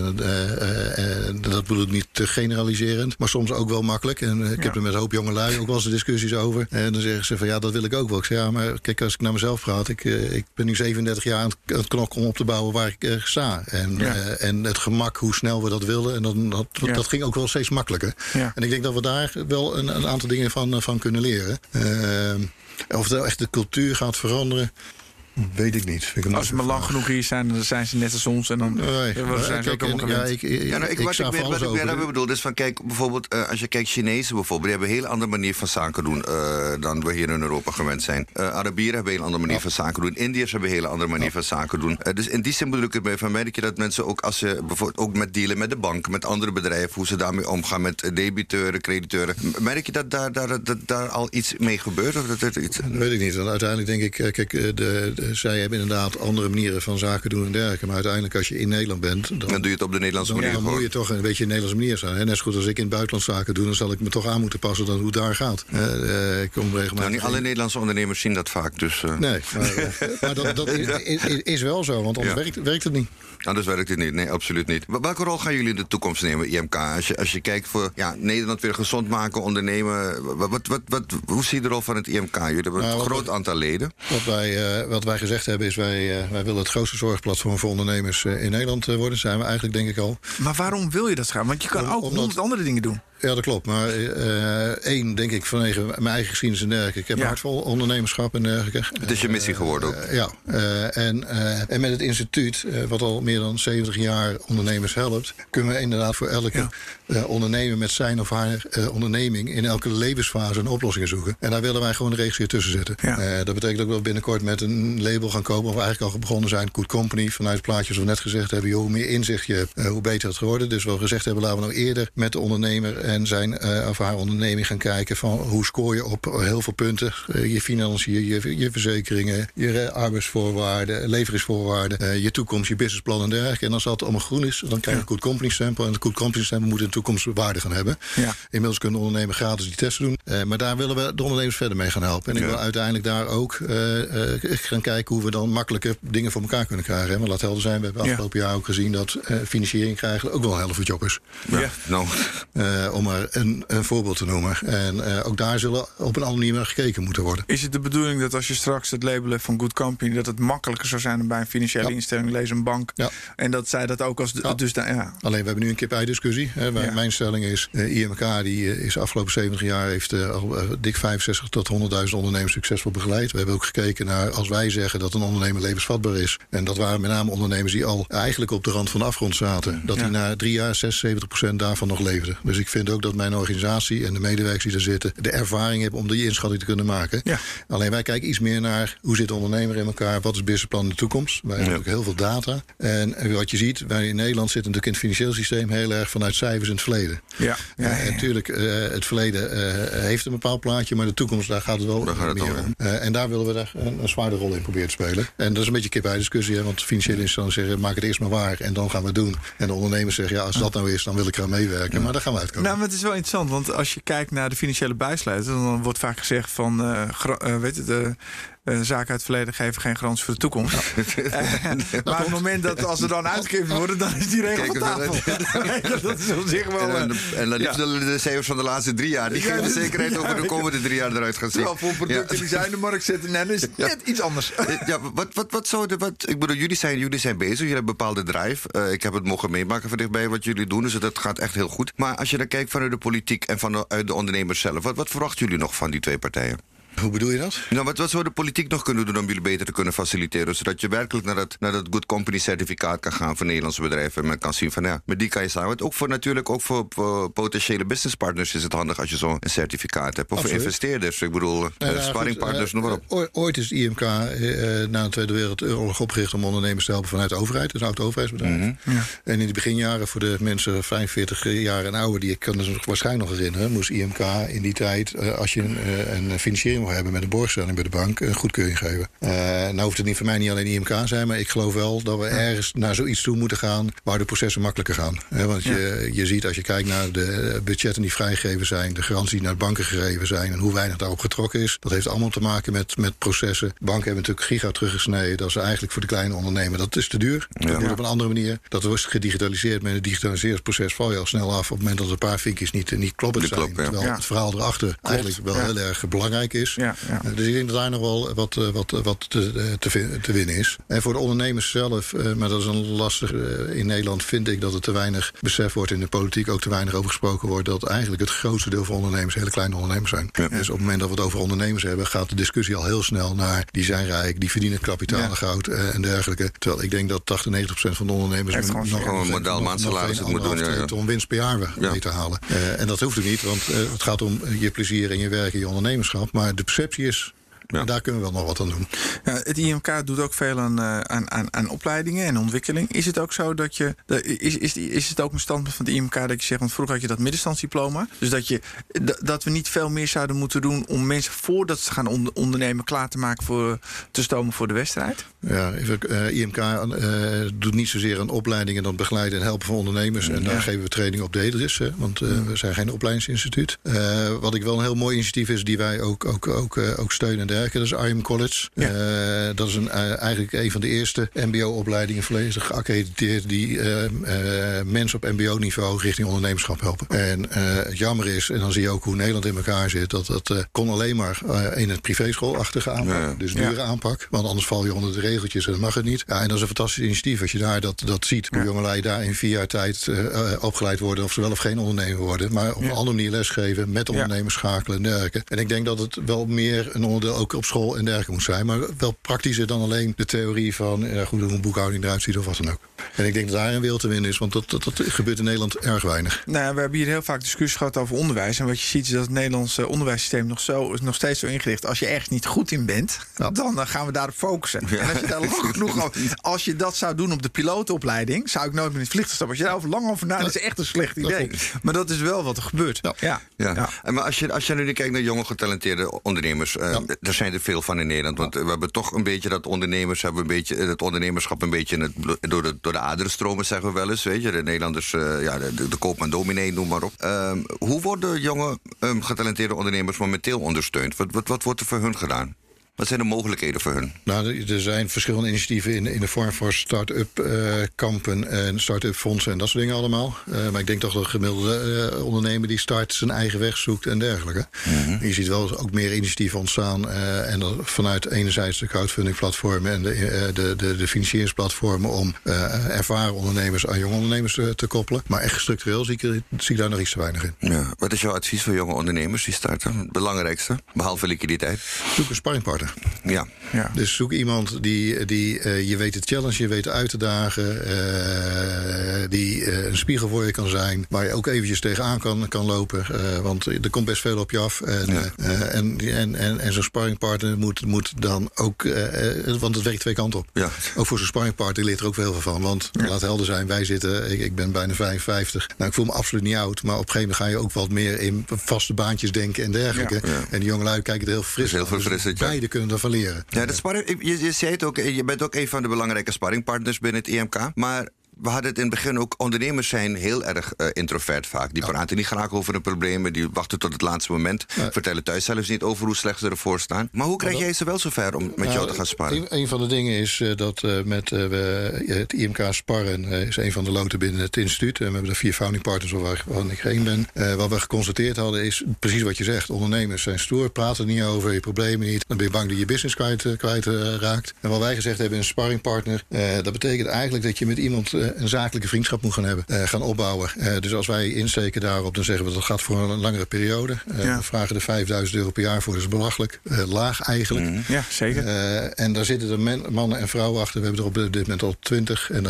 S1: dat bedoel ik niet te generaliserend, maar soms ook wel makkelijk. En ik ja. heb er met een hoop jongelui ook wel eens discussies over. En dan ze van ja, dat wil ik ook wel. Ik zeg ja, maar kijk, als ik naar mezelf praat, ik, uh, ik ben nu 37 jaar aan het, knokken om op te bouwen waar ik sta. En, ja. uh, en het gemak, hoe snel we dat wilden. En dan, dat, ja. dat ging ook wel steeds makkelijker. Ja. En ik denk dat we daar wel een, een aantal dingen van, van kunnen leren. of het echt de cultuur gaat veranderen. Weet ik niet. Ik
S3: als ze maar lang genoeg hier zijn, dan zijn ze net als ons. En dan
S1: nee,
S3: zijn ze ook allemaal
S2: ja, ik, ik, ja, nou, ik, wat ik, ik, wat ik weer bedoel, is van kijk, bijvoorbeeld, uh, als je kijkt Chinezen bijvoorbeeld, die hebben een hele andere manier van zaken doen uh, dan we hier in Europa gewend zijn. Uh, Arabieren hebben een hele andere manier ja. van zaken doen. Indiërs hebben een hele andere manier ja. van zaken doen. dus in die zin bedoel ik het mee van merk je dat mensen ook als ze bijvoorbeeld ook met dealen met de bank, met andere bedrijven, hoe ze daarmee omgaan met debiteuren, crediteuren. Merk je dat daar, daar, dat, daar al iets mee gebeurt? Of dat er iets...
S1: Dat weet ik niet. Want uiteindelijk denk ik, kijk, de, de, zij hebben inderdaad andere manieren van zaken doen en dergelijke. Maar uiteindelijk, als je in Nederland bent.
S2: Dan, dan doe je het op de Nederlandse
S1: dan,
S2: manier.
S1: Dan moet je toch een beetje een Nederlandse manier zijn. En net zo goed als ik in het buitenland zaken doe, dan zal ik me toch aan moeten passen dan hoe het daar gaat. Uh, uh, ik kom regelmatig.
S2: Nou, niet alle Nederlandse ondernemers zien dat vaak. Dus, uh...
S1: Nee, maar, maar dat, dat is, is, is, wel zo, want anders ja. werkt, werkt het niet.
S2: Anders werkt het niet. Nee, absoluut niet. Welke rol gaan jullie in de toekomst nemen, IMK? Als je, als je kijkt voor ja, Nederland weer gezond maken, ondernemen. Wat, wat, wat, hoe zie je de rol van het IMK? Jullie hebben nou, een groot aantal leden.
S1: Wat wij, wat wij gezegd hebben is, wij, wij willen het grootste zorgplatform voor ondernemers in Nederland worden. Dat zijn we eigenlijk, denk ik al.
S3: Maar waarom wil je dat gaan? Want je kan ook honderd andere dingen doen.
S1: Ja, dat klopt. Maar uh, één, denk ik, vanwege mijn eigen geschiedenis en dergelijke. Ik heb ja. hartvol ondernemerschap en dergelijke.
S2: Het is je missie geworden ook.
S1: Uh, ja. Uh, en, en met het instituut, wat al meer dan 70 jaar ondernemers helpt... kunnen we inderdaad voor elke ja. ondernemer met zijn of haar onderneming... in elke levensfase een oplossing zoeken. En daar willen wij gewoon een regisseur tussen zetten. Ja. dat betekent ook dat we binnenkort met een label gaan komen... of we eigenlijk al begonnen zijn, Good Company. Vanuit het plaatje zoals we net gezegd hebben... Joh, hoe meer inzicht je hebt, hoe beter het geworden. Dus we gezegd hebben, laten we nou eerder met de ondernemer en zijn uh, of haar onderneming gaan kijken van hoe scoor je op heel veel punten. Uh, je financiën, je, je verzekeringen, je arbeidsvoorwaarden, leveringsvoorwaarden, uh, je toekomst, je businessplan en dergelijke. En als dat allemaal groen is, dan krijg je een good company stempel. En de good company stempel moet in de toekomst waarde gaan hebben. Ja. Inmiddels kunnen ondernemers gratis die testen doen. maar daar willen we de ondernemers verder mee gaan helpen. En ik wil uiteindelijk daar ook gaan kijken hoe we dan makkelijker dingen voor elkaar kunnen krijgen. Hè? Maar laat helder zijn, we hebben afgelopen ja. jaar ook gezien dat financiering krijgen ook wel een helft voor job is.
S2: Ja, nou.
S1: om maar een, een, voorbeeld te noemen. En uh, ook daar zullen op een andere manier naar gekeken moeten worden.
S3: Is het de bedoeling dat als je straks het label hebt van Good Company... dat het makkelijker zou zijn dan bij een financiële ja. instelling, lees een bank... Ja. en dat zij dat ook als... De, ja. dus da, ja.
S1: Alleen, we hebben nu een kip-ei-discussie. Mijn stelling is, uh, IMK die, uh, is de afgelopen 70 jaar... heeft al dik 65 tot 100.000 ondernemers succesvol begeleid. We hebben ook gekeken naar, als wij zeggen dat een ondernemer levensvatbaar is... en dat waren met name ondernemers die al eigenlijk op de rand van de afgrond zaten... dat die na drie jaar 76% daarvan nog leefden. Dus ik vind ook dat mijn organisatie en de medewerkers die er zitten... de ervaring hebben om die inschatting te kunnen maken. Ja. Alleen wij kijken iets meer naar hoe zit de ondernemer in elkaar... wat is het businessplan in de toekomst. Wij hebben ook heel veel data. En wat je ziet, wij in Nederland zitten natuurlijk in het financieel systeem... heel erg vanuit cijfers in het verleden.
S3: Ja.
S1: ja, ja, natuurlijk, uh, het verleden uh, heeft een bepaald plaatje... maar de toekomst, daar gaat het wel
S2: daar gaat het
S1: meer om. Uh, en daar willen we daar een, een zwaarder rol in proberen te spelen. En dat is een beetje kip-ei-discussie. Want financiële instellingen zeggen, maak het eerst maar waar... en dan gaan we het doen. En de ondernemers zeggen, ja, als dat nou is, dan wil ik eraan meewerken. Maar daar gaan we uitkomen.
S3: Nou, maar het is wel interessant, want als je kijkt naar de financiële bijsluiter, dan wordt vaak gezegd van, uh, uh, weet de uh, zaken uit het verleden geven geen garantie voor de toekomst. Uh, maar op het moment dat als ze dan uitgegeven worden, dan is die regel van tafel. dat is op zich wel...
S2: En, en dan liefst ja. de cijfers van de laatste drie jaar. Die geven de zekerheid over de komende drie jaar eruit gaan zien.
S3: Terwijl voor producten die zij in de markt zetten, nee, dan is het net iets anders.
S2: ja, wat, wat, wat zou de... Wat, ik bedoel, jullie zijn, jullie zijn bezig. Jullie hebben bepaalde drive. Uh, ik heb het mogen meemaken van dichtbij wat jullie doen. Dus dat gaat echt heel goed. Maar als je dan kijkt vanuit de politiek en vanuit de ondernemers zelf. Wat, wat verwachten jullie nog van die twee partijen?
S1: Hoe bedoel je dat?
S2: Nou, wat, wat zou de politiek nog kunnen doen om jullie beter te kunnen faciliteren? Zodat je werkelijk naar dat, naar dat Good Company certificaat kan gaan voor Nederlandse bedrijven. En men kan zien van ja, met die kan je samen. Want ook voor natuurlijk ook voor, voor potentiële businesspartners is het handig als je zo'n certificaat hebt. Of voor investeerders. Ik bedoel,
S1: Nou
S2: uh,
S1: ja,
S2: sparringpartners,
S1: goed,
S2: noem maar op.
S1: eh, Ooit is het IMK eh, na de Tweede Wereldoorlog opgericht om ondernemers te helpen vanuit de overheid. Dat is een oud overheidsbedrijf.
S2: Mhm.
S1: En in de beginjaren voor de mensen 45 jaar en ouder, die ik kan me waarschijnlijk nog herinneren, moest IMK in die tijd, eh, als je een, eh, een financiering hebben met een borgstelling bij de bank, een goedkeuring geven. Eh nou hoeft het niet voor mij niet alleen IMK zijn, maar ik geloof wel dat we ergens naar zoiets toe moeten gaan waar de processen makkelijker gaan. Want je, je ziet als je kijkt naar de budgetten die vrijgegeven zijn, de garanties die naar de banken gegeven zijn en hoe weinig daarop getrokken is. Dat heeft allemaal te maken met, met processen. Banken hebben natuurlijk giga teruggesneden. Dat is eigenlijk voor de kleine ondernemer. Dat is te duur. Dat
S2: Ja.
S1: moet op een andere manier. Dat wordt gedigitaliseerd. Met een digitaliseringsproces val je al snel af op het moment dat een paar vinkjes niet, niet kloppend zijn.
S2: kloppen, ja.
S1: Terwijl
S3: Ja.
S1: het verhaal erachter eigenlijk wel heel erg belangrijk is.
S3: Ja, ja.
S1: Eh, Dus ik denk dat daar nog wel wat, eh, wat, wat te, eh, te, te winnen is. En voor de ondernemers zelf, eh, maar dat is een lastig. eh, in Nederland vind ik dat er te weinig besef wordt in de politiek, ook te weinig over gesproken wordt. Dat eigenlijk het grootste deel van ondernemers hele kleine ondernemers zijn.
S2: Ja.
S1: Dus op het moment dat we het over ondernemers hebben, gaat de discussie al heel snel naar die zijn rijk, die verdienen kapitaal goud eh, en dergelijke. Terwijl ik denk dat 80, 90 procent van de ondernemers
S3: gewoon
S2: een modaal maandsalaris moet doen, ja,
S1: ton winst per jaar mee te halen. Eh, en dat hoeft ook niet, want eh, het gaat om je plezier en je werk en je ondernemerschap. Maar de perceptie is,
S2: Ja.
S1: daar kunnen we wel nog wat aan doen.
S3: Ja, het IMK doet ook veel aan, eh, aan, aan, aan opleidingen en ontwikkeling. Is het ook zo dat je. de- Is, is, is het ook een standpunt van het IMK dat je zegt. Want vroeger had je dat middenstandsdiploma. Dus dat, je, dat we niet veel meer zouden moeten doen om mensen voordat ze gaan onder- ondernemen klaar te maken voor te stomen voor de wedstrijd?
S1: Ja, even, eh, IMK eh, doet niet zozeer aan opleidingen dan begeleiden en helpen van ondernemers. En daar geven we training op deeltjes, hè, want eh, we zijn geen opleidingsinstituut. Eh, wat ik wel een heel mooi initiatief is, die wij ook, ook, ook, eh, ook steunen dergelijke, dat is IM College.
S3: Ja.
S1: Eh, dat is een, eh, eigenlijk een van de eerste MBO-opleidingen volledig geaccrediteerd die eh, mensen op MBO-niveau richting ondernemerschap helpen. En het jammer is, en dan zie je ook hoe Nederland in elkaar zit, dat dat kon alleen maar in het privéschoolachtige aanpak.
S2: Ja.
S1: Dus
S3: Ja.
S1: dure aanpak, want anders val je onder de regeltjes en dan mag het niet. Ja, en dat is een fantastisch initiatief als je daar dat, dat ziet. Hoe jongelui daar in vier jaar tijd opgeleid worden of ze wel of geen ondernemer worden. Maar op een andere manier lesgeven, met ondernemers schakelen en dergelijke. En ik denk dat het wel meer een onderdeel ook op school en dergelijke moet zijn. Maar wel praktischer dan alleen de theorie van eh, goed, hoe een boekhouding eruit ziet of wat dan ook. En ik denk dat daar een wil te winnen is, want dat, dat, dat gebeurt in Nederland erg weinig.
S3: Nou, ja, we hebben hier heel vaak discussies gehad over onderwijs. En wat je ziet is dat het Nederlandse onderwijssysteem nog, zo, is nog steeds zo ingericht. Als je ergens niet goed in bent,
S1: Ja.
S3: dan eh, gaan we daarop focussen. En als je daar lang genoeg over, als je dat zou doen op de pilotenopleiding, zou ik nooit meer in het vliegtuig stappen. Als je daar over lang over nadenkt, is echt een slecht idee. Maar dat is wel wat er gebeurt.
S1: Ja.
S3: ja.
S2: Ja.
S3: Ja.
S2: En Maar als je, als je nu kijkt naar jonge getalenteerde ondernemers, eh, Er zijn er veel van in Nederland. Want we hebben toch een beetje dat ondernemers hebben een beetje het ondernemerschap een beetje in het, door, de, door de aderen stromen, zeggen we wel eens. Weet je, de Nederlanders, eh, ja, de, de, de koopman dominee, noem maar op. Ehm, hoe worden jonge ehm, getalenteerde ondernemers momenteel ondersteund? Wat, wat, wat wordt er voor hun gedaan? Wat zijn de mogelijkheden voor hun?
S1: Nou, er- zijn verschillende initiatieven in, in de vorm van start-up eh, kampen en start-up fondsen en dat soort dingen allemaal. Eh, maar ik denk toch dat de gemiddelde eh, ondernemer die start zijn eigen weg zoekt en dergelijke. Je ziet wel ook meer initiatieven ontstaan. en dan vanuit enerzijds de crowdfunding platformen en de, de, de, de financieringsplatformen om ervaren ondernemers aan jonge ondernemers te, te koppelen. Maar echt structureel zie ik, zie ik daar nog iets te weinig in.
S2: Ja. Wat is jouw advies voor jonge ondernemers die starten? Het belangrijkste, behalve liquiditeit.
S1: Zoek een sparringpartner.
S2: Ja.
S3: Ja.
S1: Dus zoek iemand die, die eh, je weet te challenge, je weet uit te dagen. eh, die eh, een spiegel voor je kan zijn. Waar je ook eventjes tegenaan kan, kan lopen. want er komt best veel op je af. En,
S2: Ja.
S1: en, en, en, en zo'n sparringpartner moet, moet dan ook. want het werkt twee kanten op.
S2: Ja.
S1: Ook voor zo'n sparringpartner leert er ook veel van. Want laat helder zijn, wij zitten. Ik, ik ben bijna 55. Nou, ik voel me absoluut niet oud. Maar op een gegeven moment ga je ook wat meer in vaste baantjes denken en dergelijke. En die jongelui kijken er heel fris
S2: heel
S1: aan. Dus beide kunnen ervan leren.
S2: Ja, dat sparring, je, je zei het ook, je bent ook een van de belangrijke sparringpartners binnen het IMK. Maar we hadden het in het begin ook, ondernemers zijn heel erg eh, introvert vaak. Die praten niet graag over hun problemen, die wachten tot het laatste moment.
S1: Nee.
S2: Vertellen thuis zelfs niet over hoe slecht ze ervoor staan. Maar hoe krijg jij ze wel zover om met jou te gaan sparren?
S1: Een, een van de dingen is eh, dat eh, met het IMK Sparren is een van de loten binnen het instituut. En we hebben er vier founding partners waar, waarvan ik één ben. Wat we geconstateerd hadden is precies wat je zegt. Ondernemers zijn stoer, praten er niet over, je problemen niet. Dan ben je bang dat je business kwijt, kwijt raakt. En wat wij gezegd hebben, een sparringpartner. dat betekent eigenlijk dat je met iemand een zakelijke vriendschap moet gaan hebben, gaan opbouwen. dus als wij insteken daarop, dan zeggen we dat gaat voor een langere periode. We vragen er 5000 euro per jaar voor, dat is belachelijk. laag eigenlijk.
S3: Mhm. Ja, zeker.
S1: en daar zitten er mannen en vrouwen achter. We hebben er op dit moment al 20. En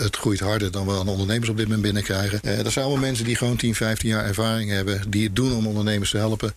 S1: het groeit harder dan we aan ondernemers op dit moment binnenkrijgen. dat zijn allemaal mensen die gewoon 10, 15 jaar ervaring hebben. Die het doen om ondernemers te helpen.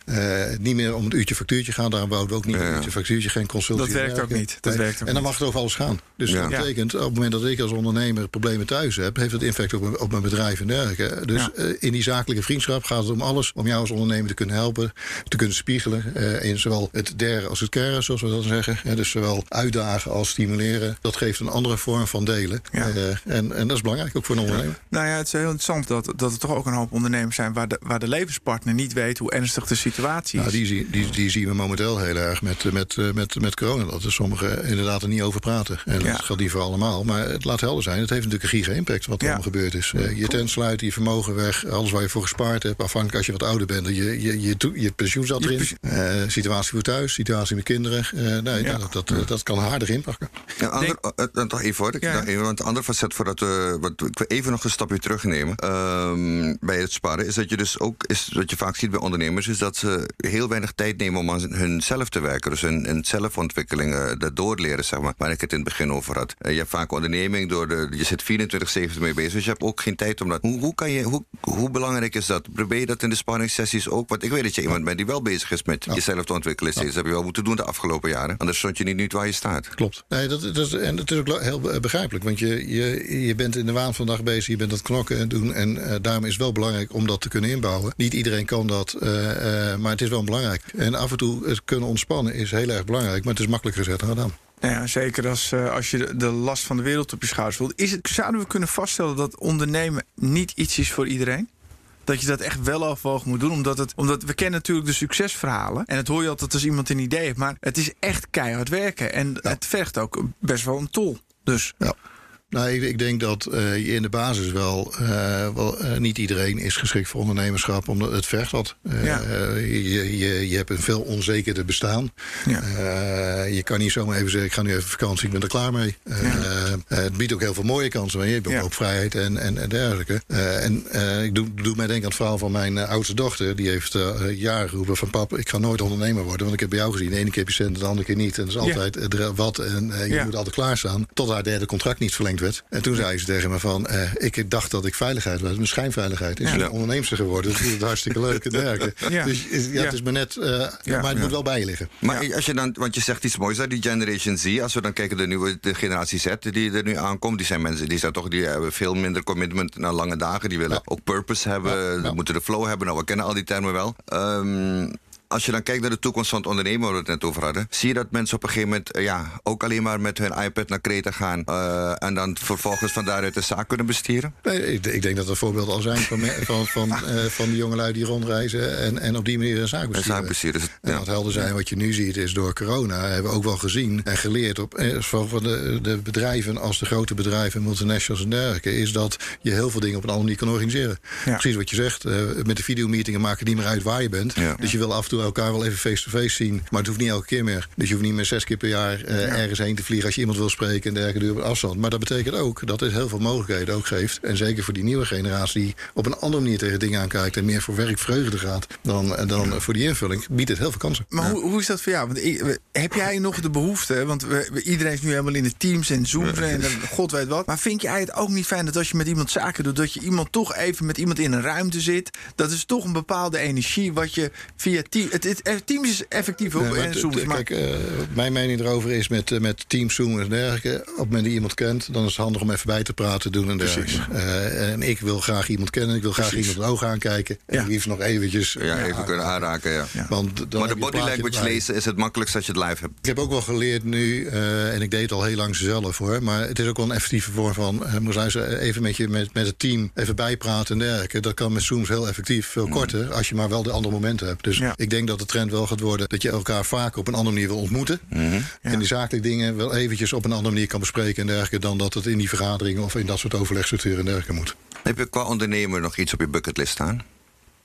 S1: niet meer om het uurtje factuurtje gaan. Daarom bouwen we ook niet ja, een uurtje factuurtje, geen consultie.
S3: Dat werkt ook niet. Dat werkt ook
S1: en dan mag het over alles gaan. Dus dat betekent, op het moment dat ik als ondernemer problemen thuis heb, heeft het effect op mijn, op mijn bedrijf en dergelijke. Dus in die zakelijke vriendschap gaat het om alles om jou als ondernemer te kunnen helpen, te kunnen spiegelen. Uh, in zowel het der als het keren, zoals we dat zeggen. dus zowel uitdagen als stimuleren. Dat geeft een andere vorm van delen. Uh, en, en dat is belangrijk ook voor een ondernemer.
S3: Nou ja, het is heel interessant dat, dat er toch ook een hoop ondernemers zijn waar de, waar de levenspartner niet weet hoe ernstig de situatie
S1: is. Nou, die, die, die zien we momenteel heel erg met, met, met, met corona. Dat er sommigen inderdaad er niet over praten. En dat gaat niet voor allemaal. Maar het laat helder zijn. Het heeft natuurlijk een giga impact wat er allemaal gebeurd is. Uh, je tent sluiten, je vermogen weg. Alles waar je voor gespaard hebt. Afhankelijk als je wat ouder bent. Je, je, je, je pensioen zat erin. Uh, situatie voor thuis, situatie met kinderen. Uh, nee, dat, dat, dat, kan harder inpakken.
S2: Ja, ander, dan toch even hoor. Ja. Even, want de andere facet voordat we. Wat, ik wil even nog een stapje terugnemen. Uh, bij het sparen is dat je dus ook. Is, wat je vaak ziet bij ondernemers. Is dat ze heel weinig tijd nemen om aan hunzelf te werken. Dus hun, hun zelfontwikkeling, dat doorleren, zeg maar. Waar ik het in het begin over had. je hebt vaak onderneming. Door de, je zit 24-7 mee bezig. Dus je hebt ook geen tijd om dat. Hoe, hoe, kan je, hoe, hoe belangrijk is dat? Probeer je dat in de spanningssessies ook? Want ik weet dat je iemand bent die wel bezig is met jezelf te ontwikkelen. Dat heb je wel moeten doen de afgelopen jaren. Anders stond je niet nu waar je staat.
S1: Klopt. Nee, dat, dat is, en het is ook heel begrijpelijk. Want je, je, je bent in de waan van dag bezig. Je bent het knokken en doen. En uh, daarom is het wel belangrijk om dat te kunnen inbouwen. Niet iedereen kan dat. Uh, uh, maar het is wel belangrijk. En af en toe het kunnen ontspannen is heel erg belangrijk. Maar het is makkelijker gezegd dan gedaan.
S3: Nou ja, zeker als, uh, als je de last van de wereld op je schouders voelt. Is het, zouden we kunnen vaststellen dat ondernemen niet iets is voor iedereen? Dat je dat echt wel afwogen moet doen. Omdat, het, omdat we kennen natuurlijk de succesverhalen. En het hoor je altijd als iemand een idee heeft. Maar het is echt keihard werken. En het vergt ook best wel een tol. Dus.
S1: Ja. Nou, ik, ik, denk dat uh, je in de basis wel, uh, wel uh, niet iedereen is geschikt voor ondernemerschap, omdat het vergt wat. Ja. je, je, je hebt een veel onzekerder bestaan. Ja. je kan niet zomaar even zeggen: ik ga nu even vakantie, ik ben er klaar mee. Ja. het biedt ook heel veel mooie kansen, maar je hebt ook vrijheid en, en, en dergelijke. en ik doe, doe mij denken aan het verhaal van mijn oudste dochter. Die heeft jaren geroepen: van pap, ik ga nooit ondernemer worden, want ik heb bij jou gezien. De ene keer heb je cent, de andere keer niet. En dat is altijd wat en je moet altijd klaarstaan. Tot haar derde contract niet verlengd en toen zei ze tegen me van, uh, ik dacht dat ik veiligheid was. Mijn schijnveiligheid. Is ja. onderneemster geworden. Dat is het hartstikke leuk te werken. Ja. Dus ja, het is maar net, uh, maar het moet wel bij je liggen.
S2: Maar als je dan, want je zegt iets moois, hè, die Generation Z. Als we dan kijken de nieuwe de generatie Z die er nu aankomt. Die zijn mensen, die zijn toch, die hebben veel minder commitment naar lange dagen. Die willen ook purpose hebben. Die moeten de flow hebben. Nou, we kennen al die termen wel. Um, als je dan kijkt naar de toekomst van het ondernemen, waar we het net over hadden, zie je dat mensen op een gegeven moment uh, ja, ook alleen maar met hun iPad naar Kreta gaan uh, en dan vervolgens van daaruit de zaak kunnen bestieren?
S1: Nee, ik, ik denk dat er voorbeelden al zijn van, van, van, uh, van die jongelui die rondreizen en, en op die manier een zaak besturen. Een zaak besturen. En wat helder zijn, wat je nu ziet, is door corona hebben we ook wel gezien en geleerd op, van de, de bedrijven als de grote bedrijven, multinationals en dergelijke, is dat je heel veel dingen op een andere manier kan organiseren. Ja. Precies wat je zegt, met de videomeetingen maakt het niet meer uit waar je bent. Ja. Dus je wil af en toe elkaar wel even face-to-face zien. Maar het hoeft niet elke keer meer. Dus je hoeft niet meer zes keer per jaar uh, ergens heen te vliegen als je iemand wil spreken en dergelijke op afstand. Maar dat betekent ook dat het heel veel mogelijkheden ook geeft. En zeker voor die nieuwe generatie die op een andere manier tegen dingen aankijkt en meer voor werkvreugde gaat dan, eh, dan voor die invulling, biedt het heel veel kansen.
S3: Maar hoe, hoe is dat voor jou? Want ik, heb jij nog de behoefte? Want we, iedereen is nu helemaal in de teams en zooms en god weet wat. Maar vind jij het ook niet fijn dat als je met iemand zaken doet, dat je iemand toch even met iemand in een ruimte zit? Dat is toch een bepaalde energie wat je via het, het, Teams is effectief ook. Nee, Zoom,
S1: maar... Kijk, uh, mijn mening erover is met, uh, met Teams, Zoom en dergelijke. Op het moment dat je iemand kent, dan is het handig om even bij te praten, doen en dergelijke. Uh, en ik wil graag iemand kennen, ik wil graag Precies. iemand in ogen aankijken. En ja. liefst nog eventjes.
S2: Ja, even kunnen aanraken, ja. ja. Want maar de body language lezen is het makkelijkst als je het live hebt.
S1: Ik heb ook wel geleerd nu, en ik deed het al heel lang zelf hoor, maar het is ook wel een effectieve vorm van, uh, even met, je, met, met het team even bijpraten en dergelijke. Dat kan met Zooms heel effectief, veel mm. korter, als je maar wel de andere momenten hebt. Dus ik denk dat de trend wel gaat worden dat je elkaar vaak op een andere manier wil ontmoeten. Mhm. En die zakelijke dingen wel eventjes op een andere manier kan bespreken en dergelijke. dan dat het in die vergaderingen of in dat soort overlegstructuren en dergelijke moet.
S2: Heb je qua ondernemer nog iets op je bucketlist staan?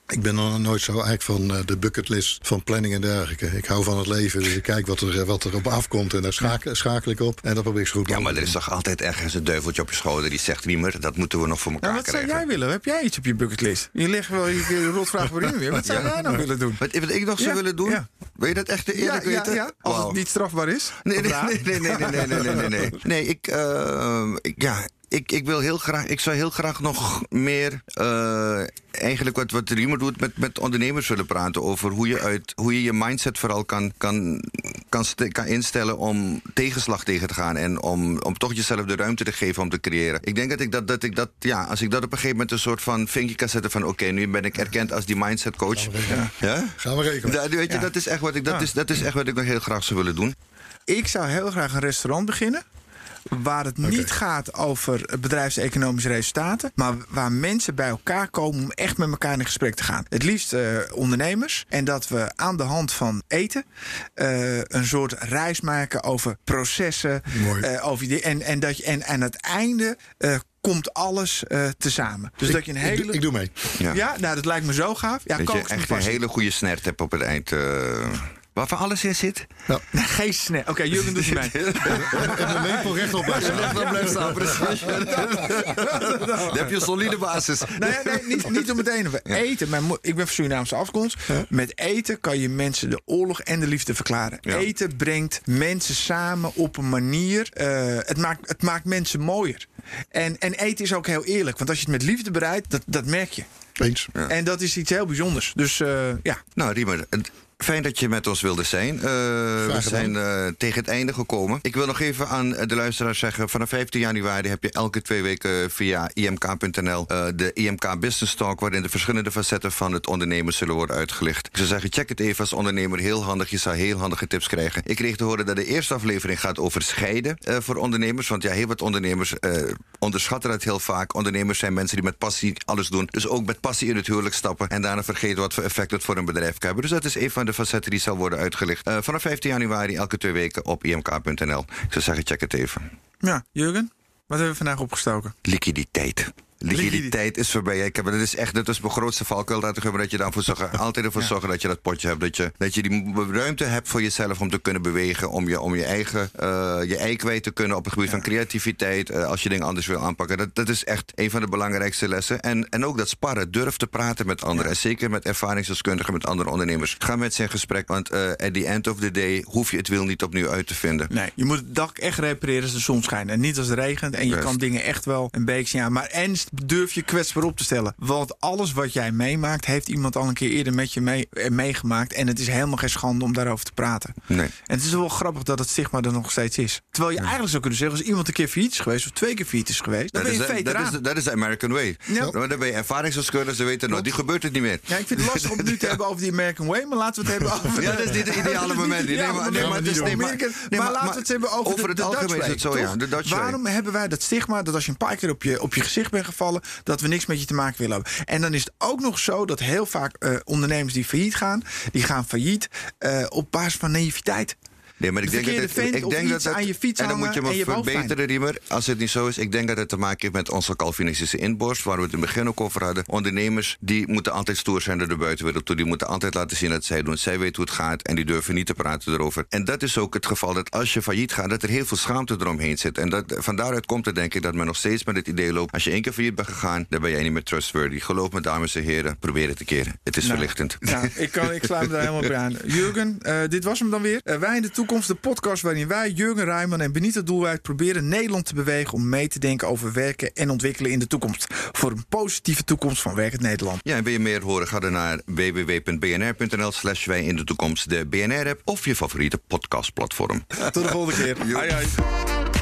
S1: Ik ben nog nooit zo eigenlijk van uh, de bucketlist van planning en dergelijke. Ik hou van het leven, dus ik kijk wat er, wat er op afkomt en daar schakel, schakel ik op. En dat probeer ik zo goed
S2: Ja, maar er is toch altijd ergens een duiveltje op je schouder die zegt: Wiemer, dat moeten we nog voor elkaar
S3: ja, wat
S2: krijgen.
S3: zou jij willen? Heb jij iets op je bucketlist? Je legt wel je rotvraag voor in weer. Wat zou jij nou willen doen?
S2: Wat, wat ik nog zou
S3: Ja,
S2: willen doen?
S3: ja.
S2: Wil je dat echt eerlijk
S3: ja, ja,
S2: weten?
S3: ja. Als het niet strafbaar is.
S2: Nee, nee,
S3: Of
S2: nee, nee, nee, nee, nee, nee, nee, nee, nee. Nee, ik, eh, ik- ja, ik, ik wil heel graag, ik zou heel graag nog meer, eh, eigenlijk wat, wat Riemer doet, met, met ondernemers willen praten over hoe je, uit, hoe je je mindset vooral kan, kan, kan, kan instellen om tegenslag tegen te gaan en om, om toch jezelf de ruimte te geven om te creëren. Ik denk dat ik dat, dat ik dat, ja, als ik dat op een gegeven moment een soort van vinkje kan zetten van oké, nu ben ik erkend als die mindset coach.
S1: regelen.
S2: Ja?
S1: Gaan we regelen.
S2: Ja, weet je,
S3: Ja.
S2: dat is echt wat ik, dat
S3: Ja.
S2: is, dat is echt wat ik nog heel graag zou willen doen.
S3: Ik zou heel graag een restaurant beginnen. Waar het niet gaat over bedrijfseconomische resultaten. Maar waar mensen bij elkaar komen om echt met elkaar in gesprek te gaan. Het liefst eh, ondernemers. En dat we aan de hand van eten eh, een soort reis maken over processen.
S1: Mooi.
S3: eh, over die, en, en, dat je, en aan het einde eh, komt alles eh tezamen. Dus dat je een hele.
S1: ik doe mee.
S2: Ja.
S3: ja. nou, dat lijkt me zo gaaf. Ja,
S2: Dat je echt een hele goede snert hebt op het eind. Waarvan alles in zit.
S1: Ja.
S3: Geen snel. Oké, Jurgen doet het mij.
S1: En de lepel rechtop blijft staan.
S2: Dan blijft staan, precies. Dan heb je een solide basis.
S3: Nee, nee niet, niet om het ene. Eten, mijn ik ben van Surinaamse afkomst. Met eten kan je mensen de oorlog en de liefde verklaren.
S2: Ja.
S3: Eten brengt mensen samen op een manier. eh, het, maakt, het maakt mensen mooier. En, en eten is ook heel eerlijk. Want als je het met liefde bereidt, dat, dat merk je.
S1: Eens.
S3: En dat is iets heel bijzonders. Dus eh, ja.
S2: Nou, Riemer, fijn dat je met ons wilde zijn. Eh, we zijn eh, tegen het einde gekomen. Ik wil nog even aan de luisteraars zeggen... vanaf 15 januari heb je elke twee weken via imk.nl... eh, de IMK Business Talk... waarin de verschillende facetten van het ondernemen zullen worden uitgelicht. Ik zou zeggen, check het even als ondernemer. Heel handig, je zal heel handige tips krijgen. Ik kreeg te horen dat de eerste aflevering gaat over scheiden eh, voor ondernemers. Want ja, heel wat ondernemers eh, onderschatten dat heel vaak. Ondernemers zijn mensen die met passie alles doen. Dus ook met passie in het huwelijk stappen... en daarna vergeten wat voor effect het voor een bedrijf kan hebben. Dus dat is een van de facetten die zal worden uitgelicht. Eh, vanaf 15 januari, elke twee weken op imk.nl. Ik zou zeggen, check het even.
S3: ja, Jurgen, wat hebben we vandaag opgestoken?
S2: Liquiditeit. Liquiditeit is voorbij. Ik heb, dat is echt dat is mijn grootste valkuil. Dat, dat je dan voor zorgen, altijd ervoor zorgen dat je dat potje hebt. Dat je, dat je die ruimte hebt voor jezelf om te kunnen bewegen. Om je, om je eigen eh, je ei kwijt te kunnen op het gebied van creativiteit. eh, als je dingen anders wil aanpakken. Dat, dat is echt een van de belangrijkste lessen. En, en ook dat sparren. Durf te praten met anderen. En zeker met ervaringsdeskundigen, met andere ondernemers. Ga met ze in gesprek. Want eh at the end of the day hoef je het wiel niet opnieuw uit te vinden.
S3: Nee, je moet het dak echt repareren als de zon schijnt. En niet als het regent. En je kan dingen echt wel een beetje aan. Maar en durf je kwetsbaar op te stellen. Want alles wat jij meemaakt, heeft iemand al een keer eerder met je mee, eh, meegemaakt. En het is helemaal geen schande om daarover te praten.
S2: Nee.
S3: En het is wel grappig dat het stigma er nog steeds is. Terwijl je eigenlijk zou kunnen zeggen, als iemand een keer failliet is geweest, of twee keer failliet is geweest, dan
S2: Dat
S3: ben
S2: is,
S3: je
S2: dat,
S3: veteraan.
S2: is, de- dat is de American way.
S3: Ja.
S2: Maar Dan ben je ervaringsdeskundige, ze weten nou, die gebeurt het niet meer.
S3: Ja, ik vind het lastig om het nu te hebben over die American Way, maar laten we het hebben over...
S2: Ja, dat is niet het ideale moment. Nee, maar,
S3: maar
S2: nee, nee, nee,
S3: laten we het hebben over de-
S2: het
S3: de
S2: algemeen
S3: Dutch
S2: is het zo,
S3: way,
S2: ja. De Dutch way.
S3: Waarom hebben wij dat stigma dat als je een paar keer op je, op je gezicht bent dat we niks met je te maken willen hebben? En dan is het ook nog zo dat heel vaak eh, ondernemers die failliet gaan, die gaan failliet eh, op basis van naïviteit.
S2: Nee, maar ik
S3: De
S2: denk dat het, ik denk dat het,
S3: aan je fiets
S2: en dan moet je me
S3: je
S2: verbeteren, Riemer. Als het niet zo is, ik denk dat het te maken heeft met onze Calvinistische inborst, waar we het in het begin ook over hadden. Ondernemers die moeten altijd stoer zijn naar de buitenwereld toe. Die moeten altijd laten zien dat zij doen. Zij weten hoe het gaat en die durven niet te praten erover. En dat is ook het geval dat als je failliet gaat, dat er heel veel schaamte eromheen zit. En dat, van daaruit komt het denk ik dat men nog steeds met het idee loopt. Als je één keer failliet bent gegaan, dan ben jij niet meer trustworthy. Geloof me, dames en heren, probeer het een keer. Het is
S3: Nou,
S2: verlichtend.
S3: Nou, ik, kan, ik sluit me daar helemaal bij aan. Jurgen, eh, dit was hem dan weer. Eh, wij in de toekomst, de podcast waarin wij, Jurgen Rijman en Benita Doelwijd... proberen Nederland te bewegen om mee te denken over werken en ontwikkelen in de toekomst. Voor een positieve toekomst van Werkend Nederland.
S2: Ja, en wil je meer horen? Ga dan naar www.bnr.nl slash wij in de toekomst de BNR-app of je favoriete podcastplatform.
S3: Tot de volgende keer. Hoi, hoi.